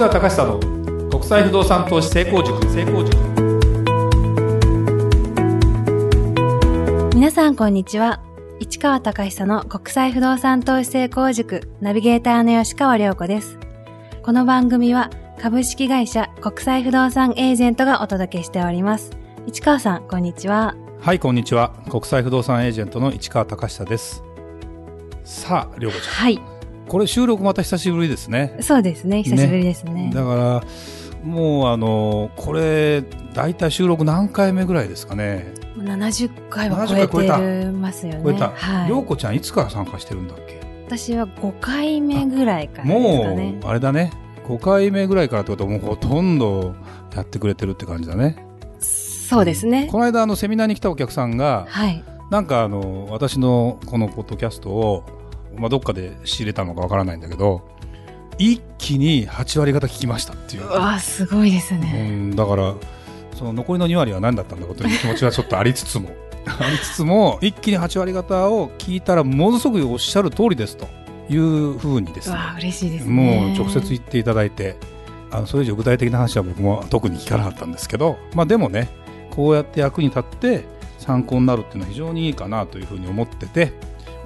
川隆久の国際不動産投資成功塾。成功塾皆さんこんにちは。市川隆久の国際不動産投資成功塾。ナビゲーターの吉川良子です。この番組は株式会社国際不動産エージェントがお届けしております。市川さんこんにちは。はいこんにちは。国際不動産エージェントの市川隆久です。さあ良子ちゃん。はいこれ収録また久しぶりですね。そうですね。久しぶりですね。だからもうあのこれ大体収録何回目ぐらいですかね。70回は超えてますよね。超えた。はい、良子ちゃんいつから参加してるんだっけ？私は5回目ぐらいからね。もうあれだね。5回目ぐらいからってことはもうほとんどやってくれてるって感じだね。そうですね。この間あのセミナーに来たお客さんがはい。なんかあの私のこのポッドキャストを、まあ、どっかで仕入れたのかわからないんだけど一気に8割方聞きましたっていう。うわすごいですうね、んだからその残りの2割は何だったんだろうという気持ちはちょっとありつつも。ありつつも一気に8割方を聞いたらものすごくおっしゃる通りですというふうにですね。嬉しいですね。もう直接言っていただいてあのそれ以上具体的な話は僕も特に聞かなかったんですけど、まあ、でもねこうやって役に立って参考になるっていうのは非常にいいかなというふうに思ってて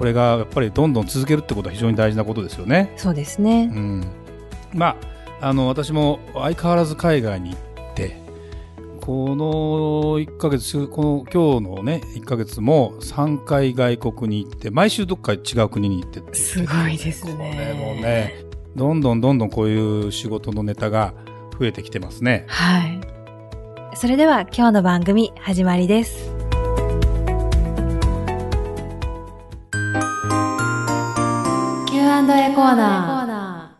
これがやっぱりどんどん続けるってことは非常に大事なことですよね。そうですね。う、ん、まああの私も相変わらず海外に行ってこの1ヶ月この今日のね1ヶ月も3回外国に行って毎週どっか違う国に行ってってすごいですね。これもねどんどんどんどんこういう仕事のネタが増えてきてますね。はい。それでは今日の番組始まりですーナ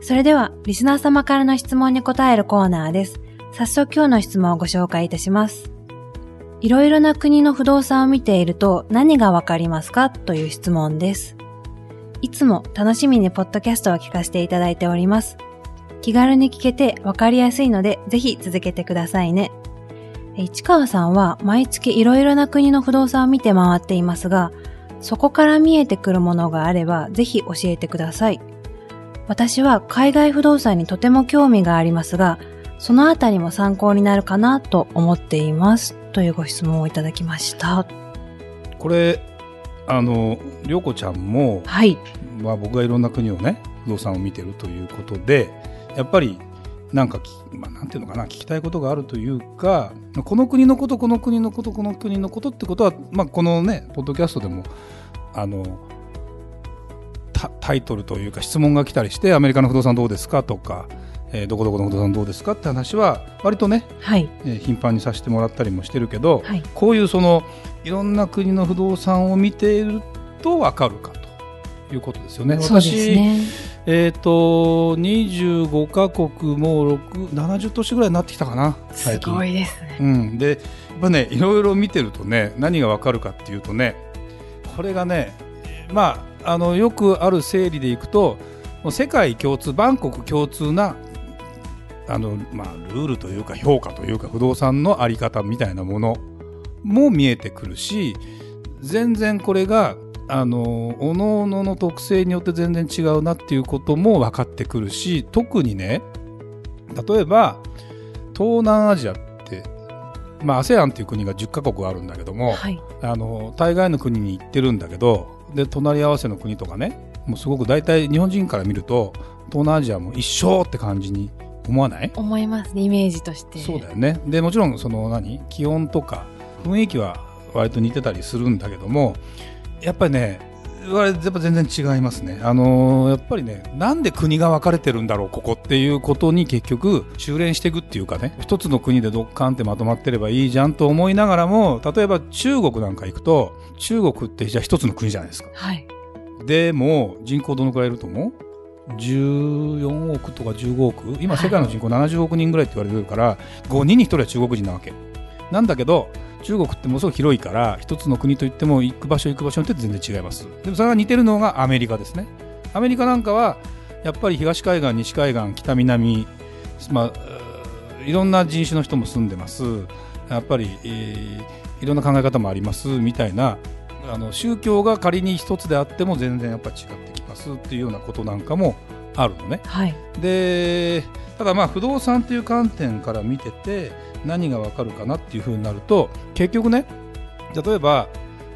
ーそれではリスナー様からの質問に答えるコーナーです早速今日の質問をご紹介いたしますいろいろな国の不動産を見ていると何がわかりますかという質問ですいつも楽しみにポッドキャストを聞かせていただいております。気軽に聞けてわかりやすいので、ぜひ続けてくださいね。市川さんは毎月いろいろな国の不動産を見て回っていますが、そこから見えてくるものがあれば、ぜひ教えてください。私は海外不動産にとても興味がありますが、そのあたりも参考になるかなと思っています。というご質問をいただきました。これあの涼子ちゃんも、はい。まあ、僕がいろんな国をね不動産を見てるということでやっぱりなんかき、まあ、なんていうのかな聞きたいことがあるというかこの国のことこの国のことこの国のことってことは、まあ、このねポッドキャストでもあのタタイトルというか質問が来たりしてアメリカの不動産どうですかとか、えーどこどこの不動産どうですかって話は割とね、はい。えー頻繁にさせてもらったりもしてるけど、はい。こういうそのいろんな国の不動産を見ていると分かるかということですよね。そうですね。えっ、と25カ国も6 70都市ぐらいになってきたかなす。ごいですね。うん、でやっぱねいろいろ見てるとね何が分かるかっていうとねこれがねまああのよくある整理でいくと世界共通バンコク共通なあの、まあ、ルールというか評価というか不動産のあり方みたいなものも見えてくるし全然これがあの各々の特性によって全然違うなっていうことも分かってくるし特にね例えば東南アジアって、まあ、ASEAN っていう国が10カ国あるんだけども、はい。あの大概の国に行ってるんだけどで隣り合わせの国とかねもうすごく大体日本人から見ると東南アジアも一緒って感じに思わない？思いますね、イメージとして。そうだよねでもちろんその何？気温とか雰囲気は割と似てたりするんだけどもやっぱりねやっぱ全然違いますね。あのーやっぱりね、なんで国が分かれてるんだろう、ここっていうことに結局、修練していくっていうかね、一つの国でドッカンってまとまってればいいじゃんと思いながらも、例えば中国なんか行くと、中国ってじゃあ一つの国じゃないですか。はい。でも、人口どのくらいいると思う ?14 億とか15億？今世界の人口70億人ぐらいって言われてるから、5人に1人は中国人なわけ。なんだけど、中国ってものすごく広いから、一つの国といっても行く場所行く場所によって全然違います。でもそれが似てるのがアメリカですね。アメリカなんかは、やっぱり東海岸、西海岸、北南、まあ、いろんな人種の人も住んでます。やっぱり、えーいろんな考え方もありますみたいなあの宗教が仮に一つであっても全然やっぱ違ってきますっていうようなことなんかもあるのね。はい。でただまあ不動産っていう観点から見てて何がわかるかなっていうふうになると結局ね例えば、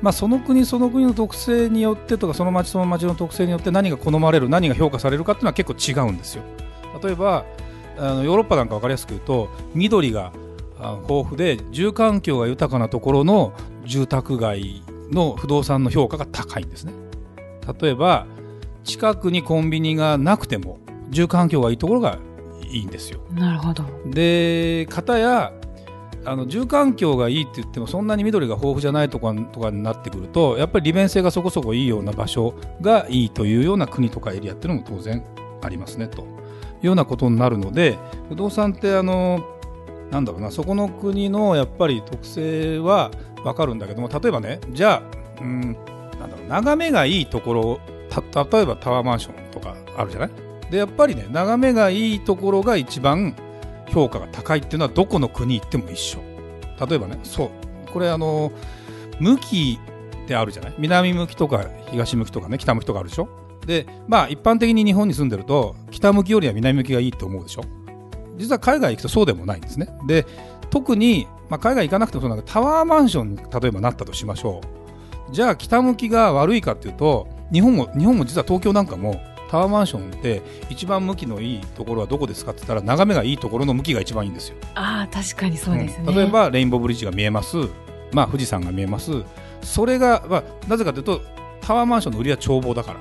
まあ、その国その国の特性によってとかその町その町の特性によって何が好まれる何が評価されるかっていうのは結構違うんですよ。例えばあのヨーロッパなんか分かりやすく言うと緑があ豊富で住環境が豊かなところの住宅街の不動産の評価が高いんですね。例えば近くにコンビニがなくても住環境がいいところがいいんですよ。なるほど。で片やあの住環境がいいって言ってもそんなに緑が豊富じゃないとことかになってくるとやっぱり利便性がそこそこいいような場所がいいというような国とかエリアっていうのも当然ありますねというようなことになるので不動産ってあのなんだろうなそこの国のやっぱり特性は分かるんだけども例えばねじゃあ、うん、なんだろう眺めがいいところた例えばタワーマンションとかあるじゃない？でやっぱりね眺めがいいところが一番評価が高いっていうのはどこの国行っても一緒。例えばねそう。これあの向きってあるじゃない？南向きとか東向きとかね北向きとかあるでしょ？でまあ一般的に日本に住んでると北向きよりは南向きがいいって思うでしょ？実は海外行くとそうでもないんですね。で特に、まあ、海外行かなくてもそうなんだタワーマンションに例えばなったとしましょう。じゃあ北向きが悪いかっていうと日本も日本も実は東京なんかもタワーマンションって一番向きのいいところはどこですかって言ったら眺めがいいところの向きが一番いいんですよ。ああ、確かにそうですね。うん。例えばレインボーブリッジが見えます、まあ、富士山が見えます。それが、まあ、なぜかというとタワーマンションの売りは眺望だから。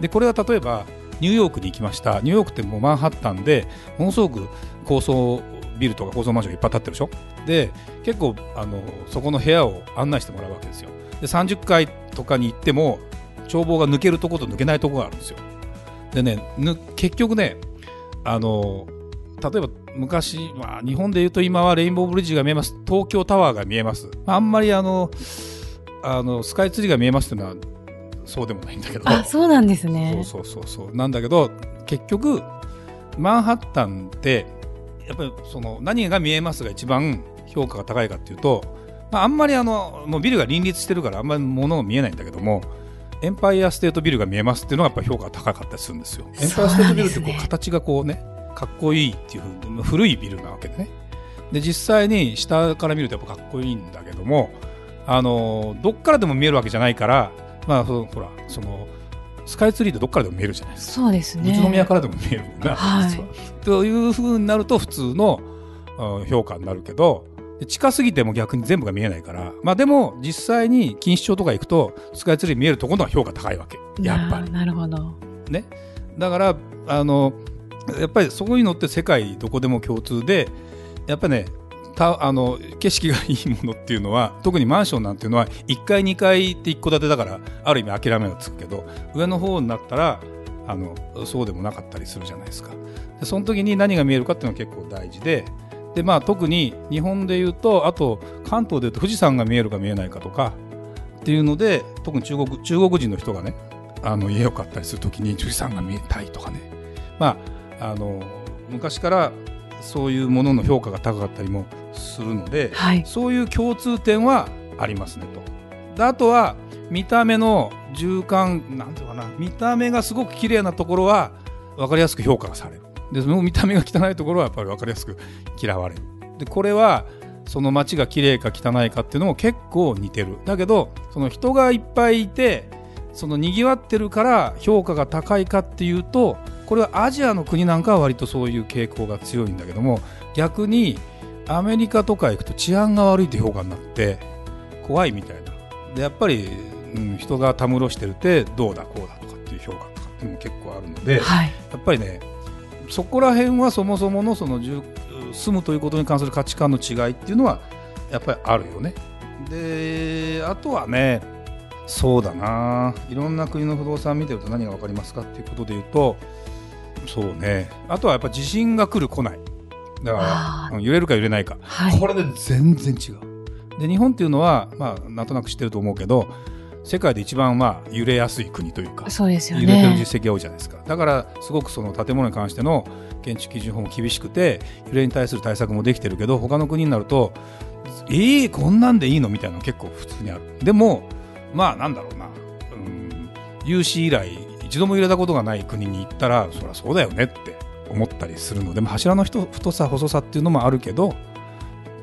でこれは例えばニューヨークに行きました。ニューヨークってもうマンハッタンでものすごく高層ビルとか高層マンションがいっぱい建ってるでしょ？で結構あのそこの部屋を案内してもらうわけですよ。で30階とかに行っても眺望が抜けるところと抜けないところがあるんですよ。でねぬ結局ねあの例えば昔、まあ、日本でいうと今はレインボーブリッジが見えます。東京タワーが見えます、まあ、あんまりあのあのスカイツリーが見えますっていうのはそうでもないんだけど。あ、そうなんですね。そうそうそうそう。なんだけど結局マンハッタンってやっぱりその何が見えますが一番評価が高いかっていうと、まあ、あんまりあのもうビルが林立してるからあんまり物が見えないんだけどもエンパイアステートビルが見えますっていうのがやっぱ評価が高かったりするんですよ。エンパイアステートビルってこそう形がこうねかっこいいっていうふうに古いビルなわけでねで実際に下から見るとやっぱかっこいいんだけどもあのどっからでも見えるわけじゃないからまあそほらそのスカイツリーってどっからでも見えるじゃないですか。そうですね。宇都宮からでも見えるもんな、はい。というふうになると普通のうん評価になるけどで近すぎても逆に全部が見えないからまあでも実際に錦糸町とか行くとスカイツリー見えるところの方が評価高いわけ。やっぱり。ななるほど。ね。だからあのやっぱりそういうのって世界どこでも共通でやっぱりねたあの景色がいいものっていうのは特にマンションなんていうのは1階2階って一戸建てだからある意味諦めがつくけど上の方になったらあのそうでもなかったりするじゃないですか。でその時に何が見えるかっていうのは結構大事でで、まあ、特に日本でいうとあと関東でいうと富士山が見えるか見えないかとかっていうので特に中国中国人の人がねあの家を買ったりするときに富士山が見えたいとかね、まあ、あの昔からそういうものの評価が高かったりもするので、はい。そういう共通点はありますねと。であとは見た目の重感なんていうかな見た目がすごく綺麗なところは分かりやすく評価がされるでその見た目が汚いところはやっぱり分かりやすく嫌われる。でこれはその街が綺麗か汚いかっていうのも結構似てる。だけどその人がいっぱいいてその賑わってるから評価が高いかっていうとこれはアジアの国なんかは割とそういう傾向が強いんだけども逆にアメリカとか行くと治安が悪いって評価になって怖いみたいな。でやっぱり、うん、人がたむろしてるってどうだこうだとかっていう評価とかっていうのも結構あるので、はい。やっぱりねそこら辺はそもそものその住住むということに関する価値観の違いっていうのはやっぱりあるよね。であとはねそうだな。いろんな国の不動産見てると何が分かりますかっていうことで言うとそうね。あとはやっぱ地震が来る来ない。だあからうん揺れるか揺れないか、はい。これで全然違う。で日本っていうのはまあなんとなく知ってると思うけど世界で一番まあ揺れやすい国というかそうですよ揺れてるね。実績が多いじゃないですか。だからすごくその建物に関しての建築基準法も厳しくて揺れに対する対策もできてるけど他の国になるとえー、こんなんでいいのみたいなの結構普通にある。でもまあなんだろうな、うん、有史以来一一度も揺れたことがない国に行ったらそりゃそうだよねって思ったりするの。で、まあ、柱の太太さ細さっていうのもあるけど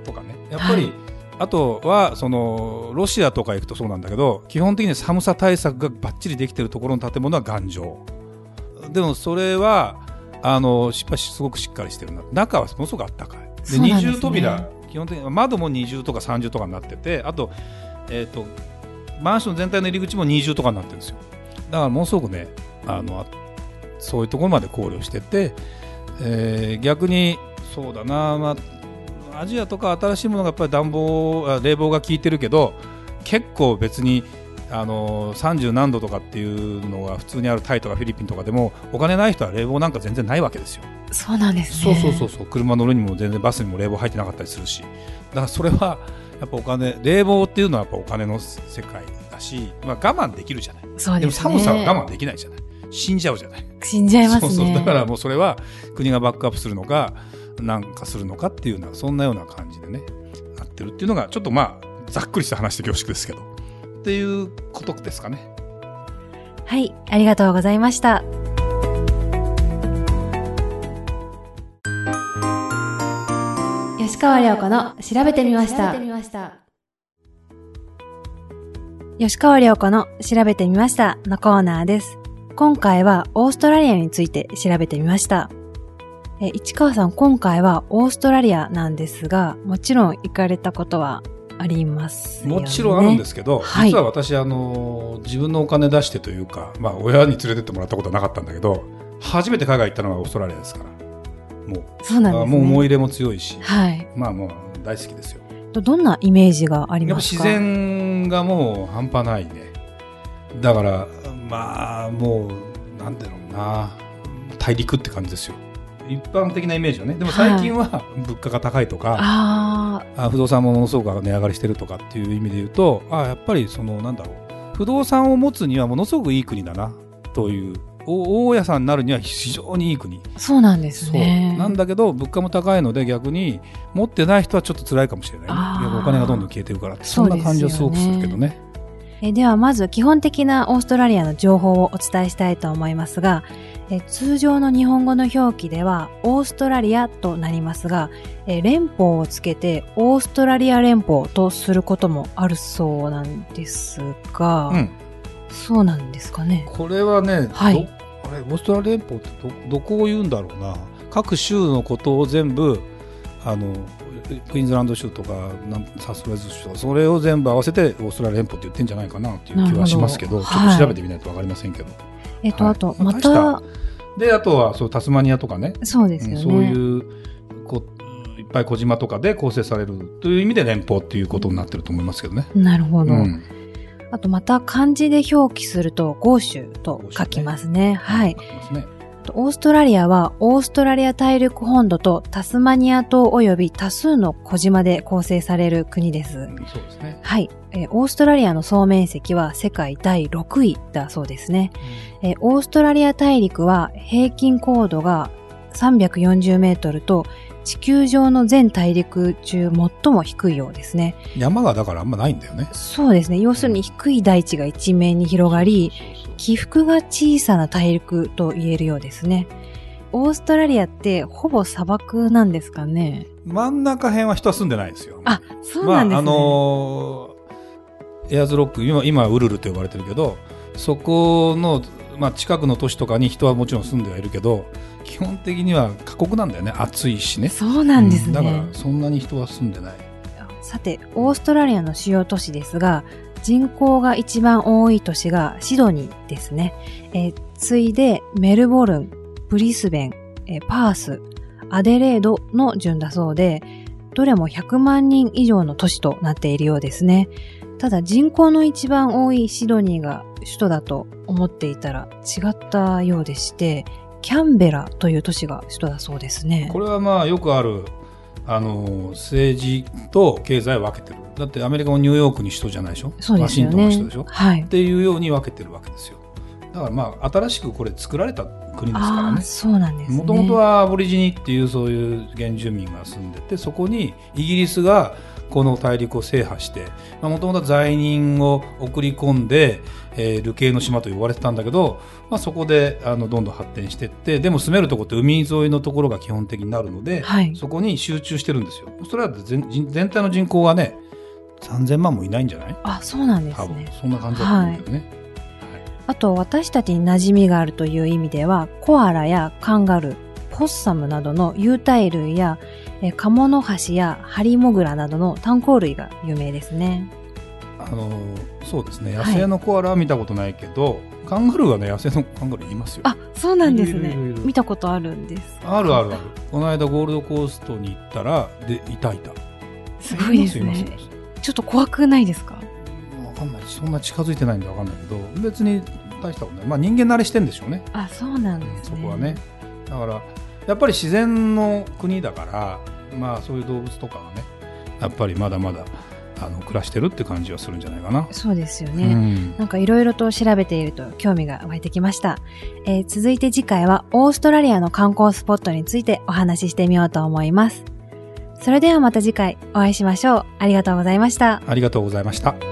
とかね。やっぱり、はいあとはそのロシアとか行くとそうなんだけど基本的に寒さ対策がばっちりできてるところの建物は頑丈。でもそれはあのしっぱしすごくしっかりしてるな。中はものすごくあったかい。でね。二重扉。基本的に窓も二重とか三重とかになっててあと,、えー、とマンション全体の入り口も二重とかになってるんですよ。だからものすごくねあのあそういうところまで考慮してて、えー逆にそうだな、まあ、アジアとか新しいものがやっぱり暖房あ冷房が効いてるけど結構別にあの30何度とかっていうのが普通にあるタイとかフィリピンとかでもお金ない人は冷房なんか全然ないわけですよ。そうなんですそうね。そうそうそう車乗るにも全然バスにも冷房入ってなかったりするしだからそれはやっぱお金冷房っていうのはやっぱお金の世界だし、まあ、我慢できるじゃないでもそうですね。寒さは我慢できないじゃない死んじゃうじゃない死んじゃいますね。そうそうだからもうそれは国がバックアップするのかなんかするのかっていうようなそんなような感じでねなってるっていうのがちょっとまあざっくりした話で恐縮ですけどっていうことですかねはい、ありがとうございました。吉川亮子の調べてみました。吉川亮子の調べてみましたのコーナーです。今回はオーストラリアについて調べてみました。え、市川さん、今回はオーストラリアなんですが、もちろん行かれたことはありますよね。もちろんあるんですけど、はい。実は私あの自分のお金出してというか、まあ、親に連れてってもらったことはなかったんだけど初めて海外行ったのがオーストラリアですから。もうそうなんですね。あもう思い入れも強いし、はい。まあもう大好きですよ。どどんなイメージがありやっぱ自ますか然がもう半端ないね。だからまあもうなんだろうな。大陸って感じですよ一般的なイメージはね。でも最近は物価が高いとか、ああ不動産もものすごく値上がりしてるとかっていう意味で言うとあやっぱりそのなんだろう。不動産を持つにはものすごくいい国だなというお大家さんになるには非常にいい国。あ、そうなんですね。なんだけど物価も高いので逆に持ってない人はちょっと辛いかもしれないね。お金がどんどん消えてるからそんな感じはすごくするけどねえではまず基本的なオーストラリアの情報をお伝えしたいと思いますが、え通常の日本語の表記ではオーストラリアとなりますが、え連邦をつけてオーストラリア連邦とすることもあるそうなんですが、うん。そうなんですかね。これはね、はい。どあれオーストラリア連邦ってどどこを言うんだろうな。各州のことを全部あのクイーンズランド州とかサスウェズ州とかそれを全部合わせてオーストラリア連邦って言ってんじゃないかなっていう気はしますけどちょっと調べてみないとわかりませんけど、えっと、はいあと、またた、であとはそうタスマニアとかねそうですよね。そういうこいっぱい小島とかで構成されるという意味で連邦っていうことになってると思いますけどね。なるほど。うんあとまた漢字で表記すると、豪州と書きますね。はい。書きますねオーストラリアはオーストラリア大陸本土とタスマニア島及び多数の小島で構成される国ですう。んそうですね。はい。えーオーストラリアの総面積は世界第6位だそうですね。えーオーストラリア大陸は平均高度が340メートルと地球上の全大陸中最も低いようですね。山がだからあんまないんだよね。そうですね。要するに低い大地が一面に広がり、起伏が小さな大陸と言えるようですね。オーストラリアってほぼ砂漠なんですかね真ん中辺は人は住んでないですよ。あ、そうなんですね。まあ、あのーエアーズロック、今、今はウルルと呼ばれてるけど、そこの、まあ、近くの都市とかに人はもちろん住んではいるけど、基本的には過酷なんだよね。暑いしね。そうなんですね。だから、そんなに人は住んでない。さて、オーストラリアの主要都市ですが、人口が一番多い都市がシドニーですね。えー次いでメルボルン、ブリスベン、えーパース、アデレードの順だそうで、どれも100万人以上の都市となっているようですね。ただ人口の一番多いシドニーが首都だと思っていたら違ったようでして、キャンベラという都市が首都だそうですね。これはまあ、よくある、あの政治と経済を分けてる。だってアメリカもニューヨークに首都じゃないでしょ？そうですよワシントンが首都ねでしょ？はいっ。ていうように分けてるわけですよ。だからまあ、新しくこれ作られた国ですからね。そうなんですね。もともとはアボリジニっていうそういう原住民が住んでてそこにイギリスがこの大陸を制覇してもともと罪人を送り込んで、えー、流刑の島と呼ばれてたんだけど、まあ、そこであのどんどん発展していってでも住めるところって海沿いのところが基本的になるので、はい。そこに集中してるんですよ。それは全体の人口がね3000万もいないんじゃない？あ、そうなんです多分。ね。そんな感じだと思うけどね、あと、私たちに馴染みがあるという意味では、コアラやカンガルー、ポッサムなどの有袋類や、えーカモノハシやハリモグラなどの炭鉱類が有名ですね。あのそうですね。野はい。生のコアラは見たことないけど、カンガルーはね野生のカンガルーいますよ。あ、そうなんですね。見たことあるんです。あるあるある。この間ゴールドコーストに行ったらでいたいた。すごいですね。ちょっと怖くないですか？わかんない。そんな近づいてないんでわかんないけど別に大したことない。まあ人間慣れしてんでしょうね。あ、そうなんですね。そこはね。だからやっぱり自然の国だからまあそういう動物とかはねやっぱりまだまだあの暮らしてるって感じはするんじゃないかな、そうですようね。んなんかいろいろと調べていると興味が湧いてきました、えー続いて次回はオーストラリアの観光スポットについてお話ししてみようと思います。それではまた次回お会いしましょう。ありがとうございました。ありがとうございました